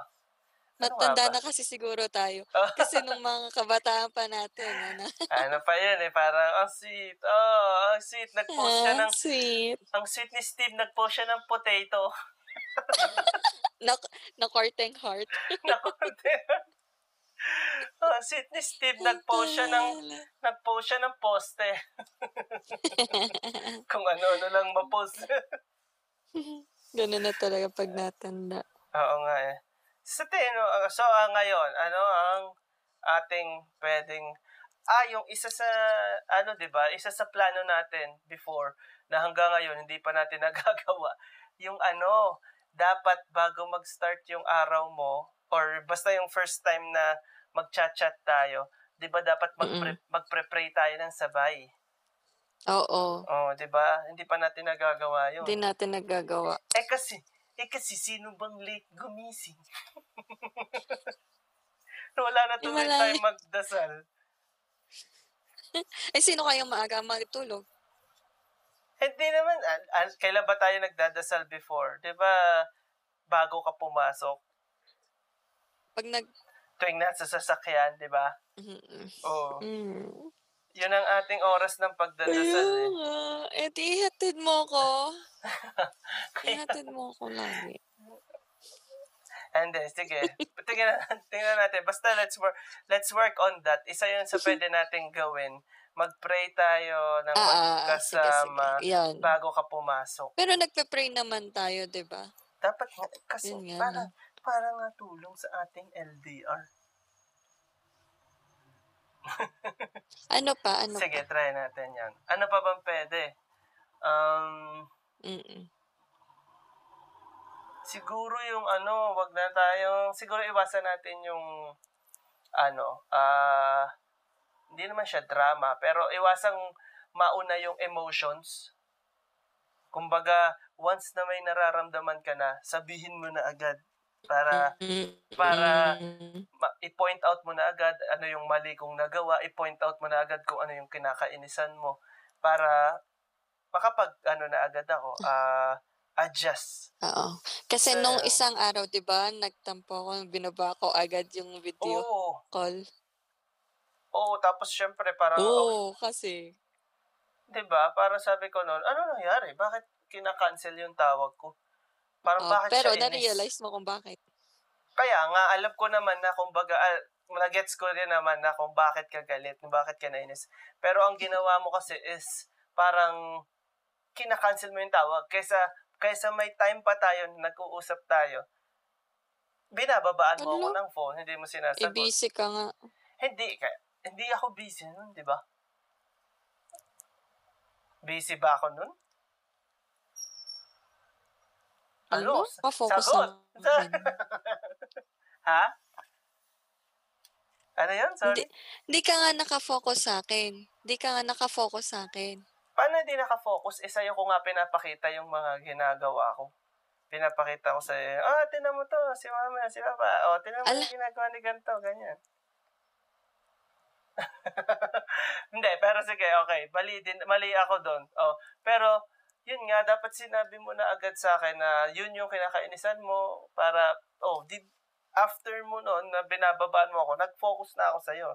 Ano Matanda ba? na kasi siguro tayo. Kasi nung mga kabataan pa natin, ano? ano pa yun eh, parang, ang sweet. Oh, ang sweet. Nag-post siya Ah, ng, sweet. ang sweet ni Steve, nag-post siya ng potato. Na, na Korteng heart. Naku, ang sweet ni Steve, nag-post siya ng, nag-post siya ng poste. Kung ano-ano lang ma-post. Ganun na talaga pag natanda. Oo nga eh. Sa tino, uh, so ah, ngayon, ano ang ating pwedeng ah yung isa sa ano 'di ba? Isa sa plano natin before na hanggang ngayon hindi pa natin nagagawa. Yung ano, dapat bago mag-start yung araw mo or basta yung first time na mag-chat-chat tayo, 'di ba dapat mag-pre- magpre-pray tayo ng sabay. Oo. Oh, 'di ba? Hindi pa natin nagagawa 'yun. Hindi natin nagagawa. Eh kasi, eh kasi sino bang late gumising? Wala na tuloy wala tayo magdasal. Eh, sino kayang maaga matulog? Hindi naman, al- al- kailan ba tayo nagdadasal before? Di ba, bago ka pumasok, Pag nag... tuwing nasa sasakyan, di ba? Mm, Oo. mm. Yun ang ating oras ng pagdadasal Kaya eh. nga. Eh, ihatid mo ko. Ihatid mo ko lagi. Hindi, sige. Tingnan, tingnan natin. Basta let's work, let's work on that. Isa yun sa pwede nating gawin. Mag-pray tayo ng Ah, ah, ah, sige, magkasama sige. Yan. bago ka pumasok. Pero nagpe-pray naman tayo, di ba? Dapat kasi nga, para, no? para nga tulong sa ating LDR. Ano pa? Ano Sige, pa? try natin yan. Ano pa bang pwede? Um, Mm-mm. siguro yung ano, wag na tayong, siguro iwasan natin yung, ano, ah, hindi naman siya drama, pero iwasang mauna yung emotions. Kumbaga, once na may nararamdaman ka na, sabihin mo na agad para para- ma- i-point out mo na agad ano yung mali kong nagawa, i-point out mo na agad kung ano yung kinakainisan mo para makapag ano na agad ako, ah adjust. Oo. Kasi So, nung isang araw, di ba, nagtampo ako, binaba ko agad yung video Oo. call. Oo, tapos syempre parang, oh, Oo, kasi. 'di ba? Para sabi ko noon, ano nangyari? Bakit kina-cancel yung tawag ko? Parang Oh, bakit pero siya inis? na-realize mo kung bakit. Kaya nga, alam ko naman na kung baga, ah, nagets ko rin naman na kung bakit ka galit, kung bakit ka nainis. Pero ang ginawa mo kasi is parang kinakancel mo yung tawag. Kaysa, kaysa may time pa tayo, nag-uusap tayo, binababaan mo ako Ano? ng phone, hindi mo sinasagot. busy ka nga. Hindi, ka, hindi ako busy nun, di ba? Busy ba ako nun? Ano? Ano? Pa-focus Sagot. sa akin. ha? Ano yun? Sorry? Hindi, hindi ka nga nakafocus sa akin. Hindi ka nga nakafocus sa akin. Paano hindi nakafocus? Eh, sa'yo ko nga pinapakita yung mga ginagawa ko. Pinapakita ko sa'yo, ah, tinan mo to, si mama, si papa. O, tinan mo Ala. yung ginagawa ni ganito, ganyan. hindi, pero sige, okay. Mali, din, mali ako doon. Oh, pero, yun nga, dapat sinabi mo na agad sa akin na yun yung kinakainisan mo para, oh, did, after mo noon na binababaan mo ako, nag-focus na ako sa'yo.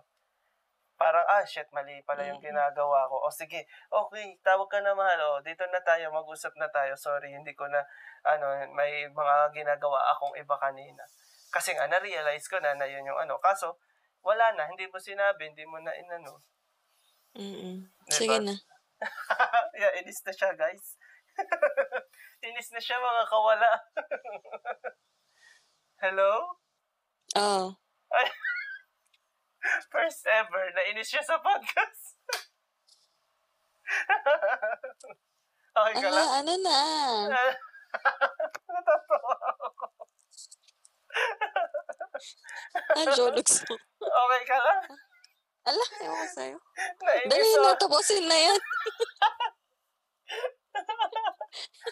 Parang, ah, shit, mali pala yung ginagawa ko. O sige, okay, tawag ka na mahal. O, dito na tayo, mag-usap na tayo. Sorry, hindi ko na, ano, may mga ginagawa akong iba kanina. Kasi nga, na-realize ko na na yun yung ano. Kaso, wala na, hindi mo sinabi, hindi mo na inano. Mm-mm. Diba? Sige na. yeah, inis na siya, guys. inis na siya, mga kawala. Hello? Oo. First ever na inis siya sa podcast. okay ka lang? Ala, ano na? Natatawa ako. Ah, jologs mo. Okay ka lang? Ala, ewan ko sa'yo. Nainis Dali na, tapusin na yan.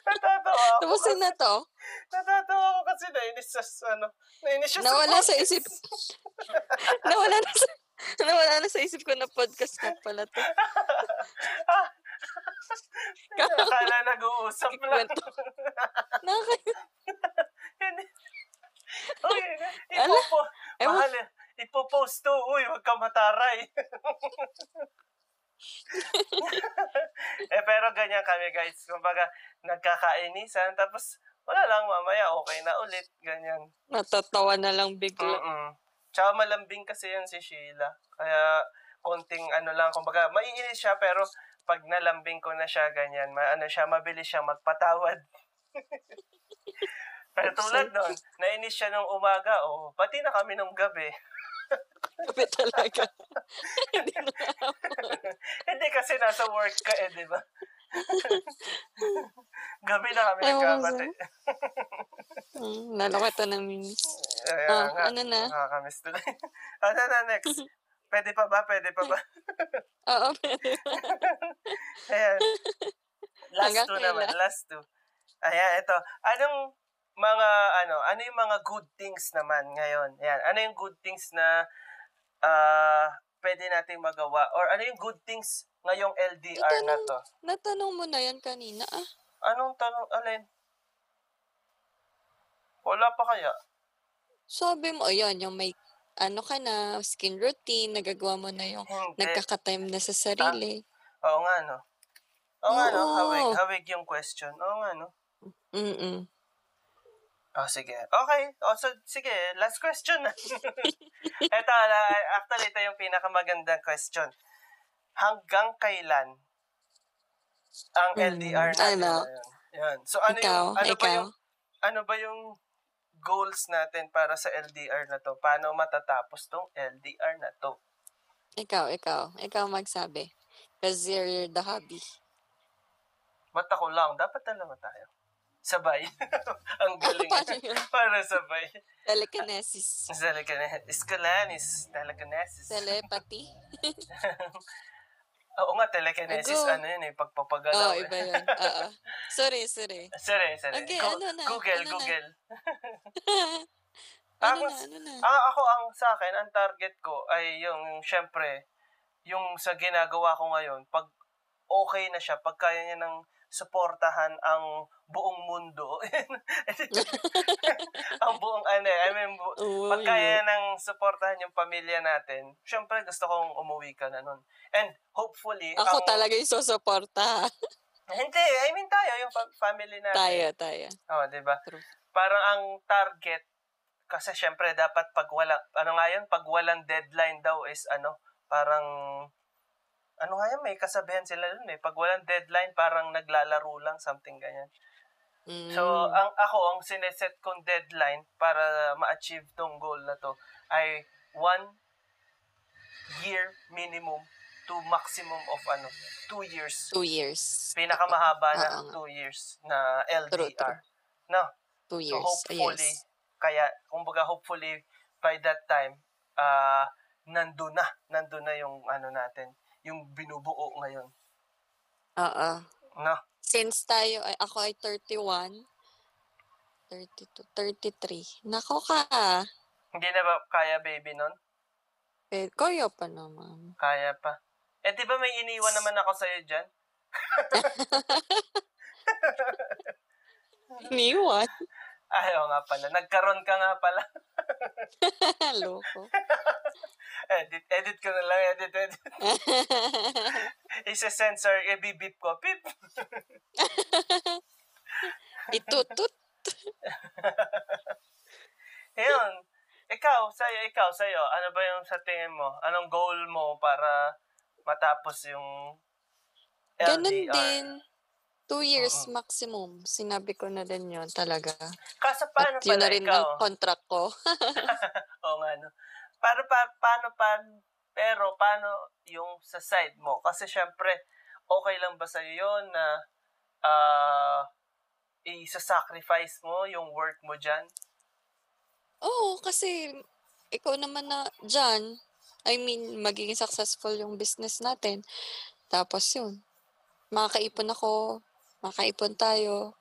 Natatawa ako. Tapusin na to. Natatawa ako kasi nainis sa ano. Nainis siya Nawala sa sa isip. nawala na sa... Nawala na sa isip ko na podcast ka pala to. Akala nag-uusap lang. Nakaka... Hindi. Uy, ipopo, mahal, eh. ipopost to. Uy, wag ka mataray. eh, pero ganyan kami, guys. Kumbaga, nagkakainisan. Tapos, wala lang, mamaya, okay na ulit. Ganyan. Natatawa na lang bigla. Mm-mm. Tsaka malambing kasi yan si Sheila. Kaya, konting ano lang, kumbaga, maiinis siya, pero pag nalambing ko na siya, ganyan, ma- ano siya, mabilis siya magpatawad. pero tulad nun, nainis siya nung umaga, oh, pati na kami nung gabi. Gabi talaga. Hindi na Hindi kasi nasa work ka eh, di ba? gabi na kami nagkabati. Hmm, naloko ito ng minis. Kaya Ah, nga, ano na? nakakamiss tuloy. ano na next? Pwede pa ba? Pwede pa ba? Oo, pwede. Ayan. Last Hanggang two naman. Last two. Ayan, ito. Anong mga, ano, ano yung mga good things naman ngayon? Ayan. Ano yung good things na ah pwede nating magawa? Or ano yung good things ngayong LDR na Itanong- to? Natanong mo na yan kanina. Ah, Anong tanong? Alin? Wala pa kaya? sabi mo, ayan, yung may, ano ka na, skin routine, nagagawa mo na yung Hindi. nagkaka-time na sa sarili. Oo nga, no? Oo nga, no? Oo. Hawig, hawig yung question. Oo nga, no? Mm-mm. Oh, sige. Okay. Oh, so, sige. Last question ito, actually, ito yung pinakamagandang question. Hanggang kailan ang LDR natin? ano? Yan. So, ano ikaw, yung, ano ba ikaw. yung, ano ba yung goals natin para sa LDR na to? Paano matatapos tong LDR na to? Ikaw, ikaw. Ikaw magsabi. Because you're the hobby. Ba't ako lang? Dapat dalawa tayo. Sabay. ang galing. Para sabay. Telekinesis. Telekinesis. Iskalanis. Telekinesis. Telepathy. Oo nga, telekinesis, Ago. ano yun eh, pagpapagalaw. Oo, eh. iba yun. Oo. Sorry, sorry. sorry, sorry. Okay, Go- ano na, Google, ano na? Google. ano Ako- na, ano na? Ah, ako, ang sa akin, ang target ko ay yung, syempre, yung sa ginagawa ko ngayon, pag okay na siya, pag kaya niya ng suportahan ang buong mundo. ang buong, ano, eh, I mean, bu- Oo, pag yun. kaya ng suportahan yung pamilya natin, syempre gusto kong umuwi ka na nun. And hopefully, Ako ang- talaga yung susuporta. Hindi, I mean tayo, yung fa- family natin. tayo, tayo. Oo, di ba? True. Parang ang target, kasi syempre dapat pag wala, ano nga yun, pag walang deadline daw is ano, parang, ano nga yun, may kasabihan sila dun eh. Pag walang deadline, parang naglalaro lang, something ganyan. Mm. So, ang ako, ang sineset kong deadline para ma-achieve tong goal na to ay one year minimum to maximum of ano, two years. two years. Pinakamahaba na Oo nga. two years na LDR. True, true. No? Two So, years. hopefully, yes. kaya, kumbaga, hopefully, by that time, ah nandun na, nandun na yung, ano natin, yung binubuo ngayon. Oo. No? Since tayo, ay, ako ay 31, 32, 33. Nako ka. Hindi na ba kaya, baby, nun? Eh, kaya pa naman. Kaya pa. Eh, di ba may iniwan naman ako sa'yo dyan? Iniwan. Ayaw nga pala. Nagkaroon ka nga pala. Loko. edit, edit ko na lang. Edit, edit. Isa-sensor, i-beep ko. Beep. Itutut. Ayun. Ikaw, sa'yo, ikaw, sa'yo. Ano ba yung sa tingin mo? Anong goal mo para matapos yung LDR? Ganun din. Two years Oo. maximum. Sinabi ko na din yun talaga. Kasi paano At yun pala na rin ikaw? ang contract ko. Oo nga, no? Para pa, paano pa, pero paano yung sa side mo? Kasi syempre, okay lang ba sa'yo yun na ah isa-sacrifice mo yung work mo dyan? Oo, kasi ikaw naman na dyan, I mean, magiging successful yung business natin. Tapos yun, makakaipon ako, makakaipon tayo.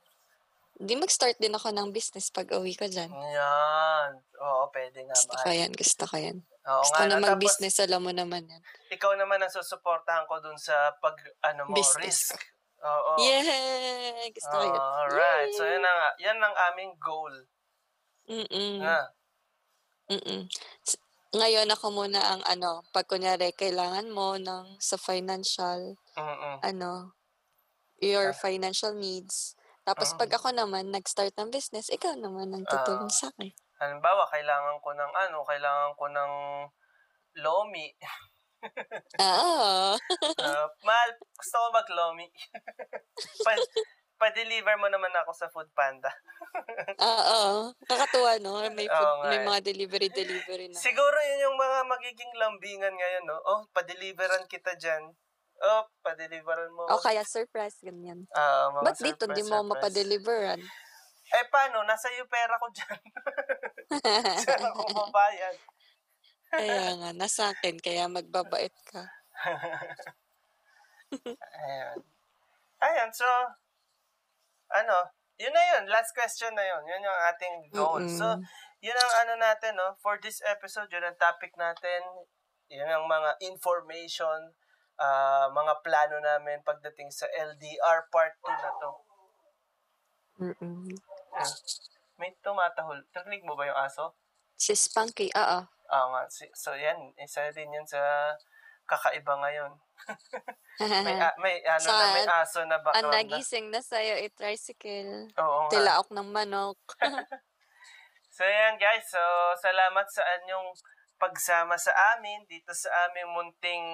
Di mag-start din ako ng business pag uwi ko dyan. Yan. Oo, pwede nga. Gusto ko yan, gusto ko yan. Oo Gusto nga. na mag-business, alam mo naman yan. ikaw naman ang susuportahan ko dun sa pag, ano mo, Business risk. Oo. Yeah! Gusto ko yan. Alright. So, Yay! yun ang, yan ang aming goal. Mm-mm. Na. Mm-mm. Ngayon ako muna ang ano, pag kunyari kailangan mo ng sa financial, Mm-mm. ano, your Ah. financial needs. Tapos Ah. pag ako naman nag-start ng business, ikaw naman ang tutulong Ah. sa akin. Halimbawa, kailangan ko ng ano, kailangan ko ng lomi. Ah, Uh, mahal, gusto ko mag-lomi. pa, pa-deliver mo naman ako sa Food Panda. oo. Kakatuwa, no? May, food, Oo nga may eh. mga delivery-delivery na. Siguro yun yung mga magiging lambingan ngayon, no? Oh, pa-deliveran kita dyan. Oh, pa-deliveran mo. O kaya surprise, ganyan. Ah, mga Ba't dito di surprise, mo surprise. mapadeliveran? Eh, paano? Nasa iyo pera ko dyan. Saan ako babayad? kaya nga, nasa akin, kaya magbabait ka. Ayan. Ayan, so, ano, yun na yun. Last question na yun. Yun yung ating goal. Mm-mm. So, yun ang ano natin, no? For this episode, yun ang topic natin. Yun ang mga information, ah, mga plano namin pagdating sa LDR Part 2 na to. Mm-mm. May tumatahol. Narinig mo ba yung aso? Si Spunky, oo. Ah, nga. Si- So, yan. Isa din yan sa kakaiba ngayon. May, ah, may, ano Sa- na, may aso na Ang background na. nagising na sa'yo, i-tricycle. Oo nga. Tilaok ng manok. So, yan guys. So, salamat sa anyong pagsama sa amin dito sa aming munting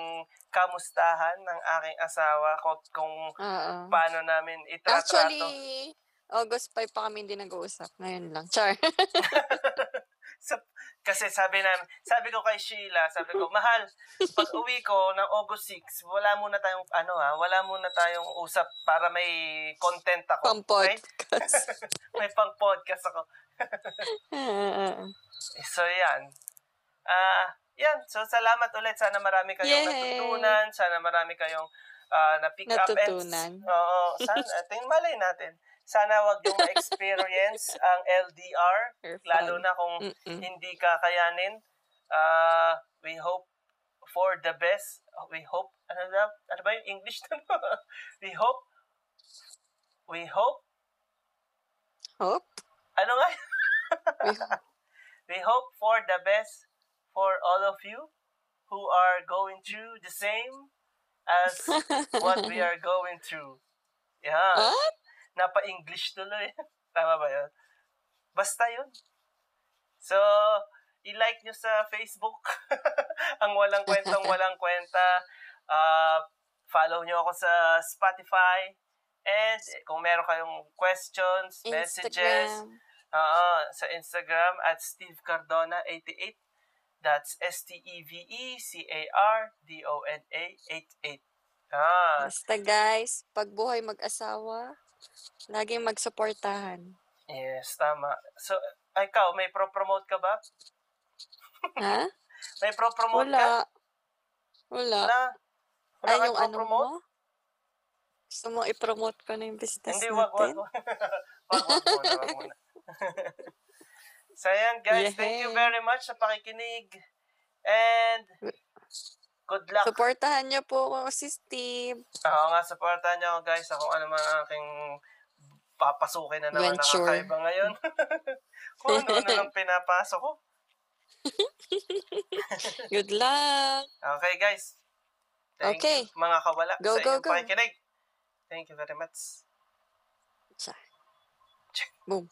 kamustahan ng aking asawa kung Oo. paano namin itratrato. Actually, August 5 pa kami hindi nag-uusap. Ngayon lang. Char. So, kasi sabi namin, sabi ko kay Sheila, sabi ko, mahal, pag uwi ko ng August 6, wala muna tayong, ano ha, wala muna tayong usap para may content ako. Pang podcast. may pang podcast ako. So, yan. Ah, yan. So, salamat ulit. Sana marami kayong Yay! natutunan. Sana marami kayong ah, na-pick up. and- Natutunan. Oo. Sana, tingin malay natin. Sana wag yung ma-experience ang LDR. Lalo na kung Mm-mm. hindi kakayanin. Ah, we hope for the best. We hope, ano na, ano ba yung English na we hope, we hope, Hope. ano nga? We hope for the best for all of you who are going through the same as what we are going through. Yeah. What? Napa-English tuloy. Tama ba yun? Basta yun. So, i-like nyo sa Facebook. ang walang kwentang walang kwenta. Uh, follow nyo ako sa Spotify. And kung meron kayong questions, messages, Instagram. Oo, sa Instagram at Steve Cardona 88. That's E S-T-E-V-E-C-A-R-D-O-N-A 88. Ah, Basta guys, pag buhay mag-asawa, laging magsuportahan. yes, tama. So, ikaw, may pro-promote ka ba? Ha? May pro-promote ka? Wala. Wala. Wala. Wala Ay, yung ano mo? Gusto mo i-promote ko na yung business Hindi, wag, wag. natin? Wag, wag, wag muna, wag muna. so, ayan, guys. Thank you Yehey. very much sa pakikinig. And, good luck. Supportahan niyo po ako si Steve. Oo nga, supportahan niyo ako, guys, sa kung ano ang aking papasukin na naman Venture. nakakaiba ngayon. kung ano na lang pinapasok ko. Good luck. Okay, guys. Thank Okay. you, mga kawala, Go, sa go, inyong go. pakikinig. Thank you very much. Cha. Boom.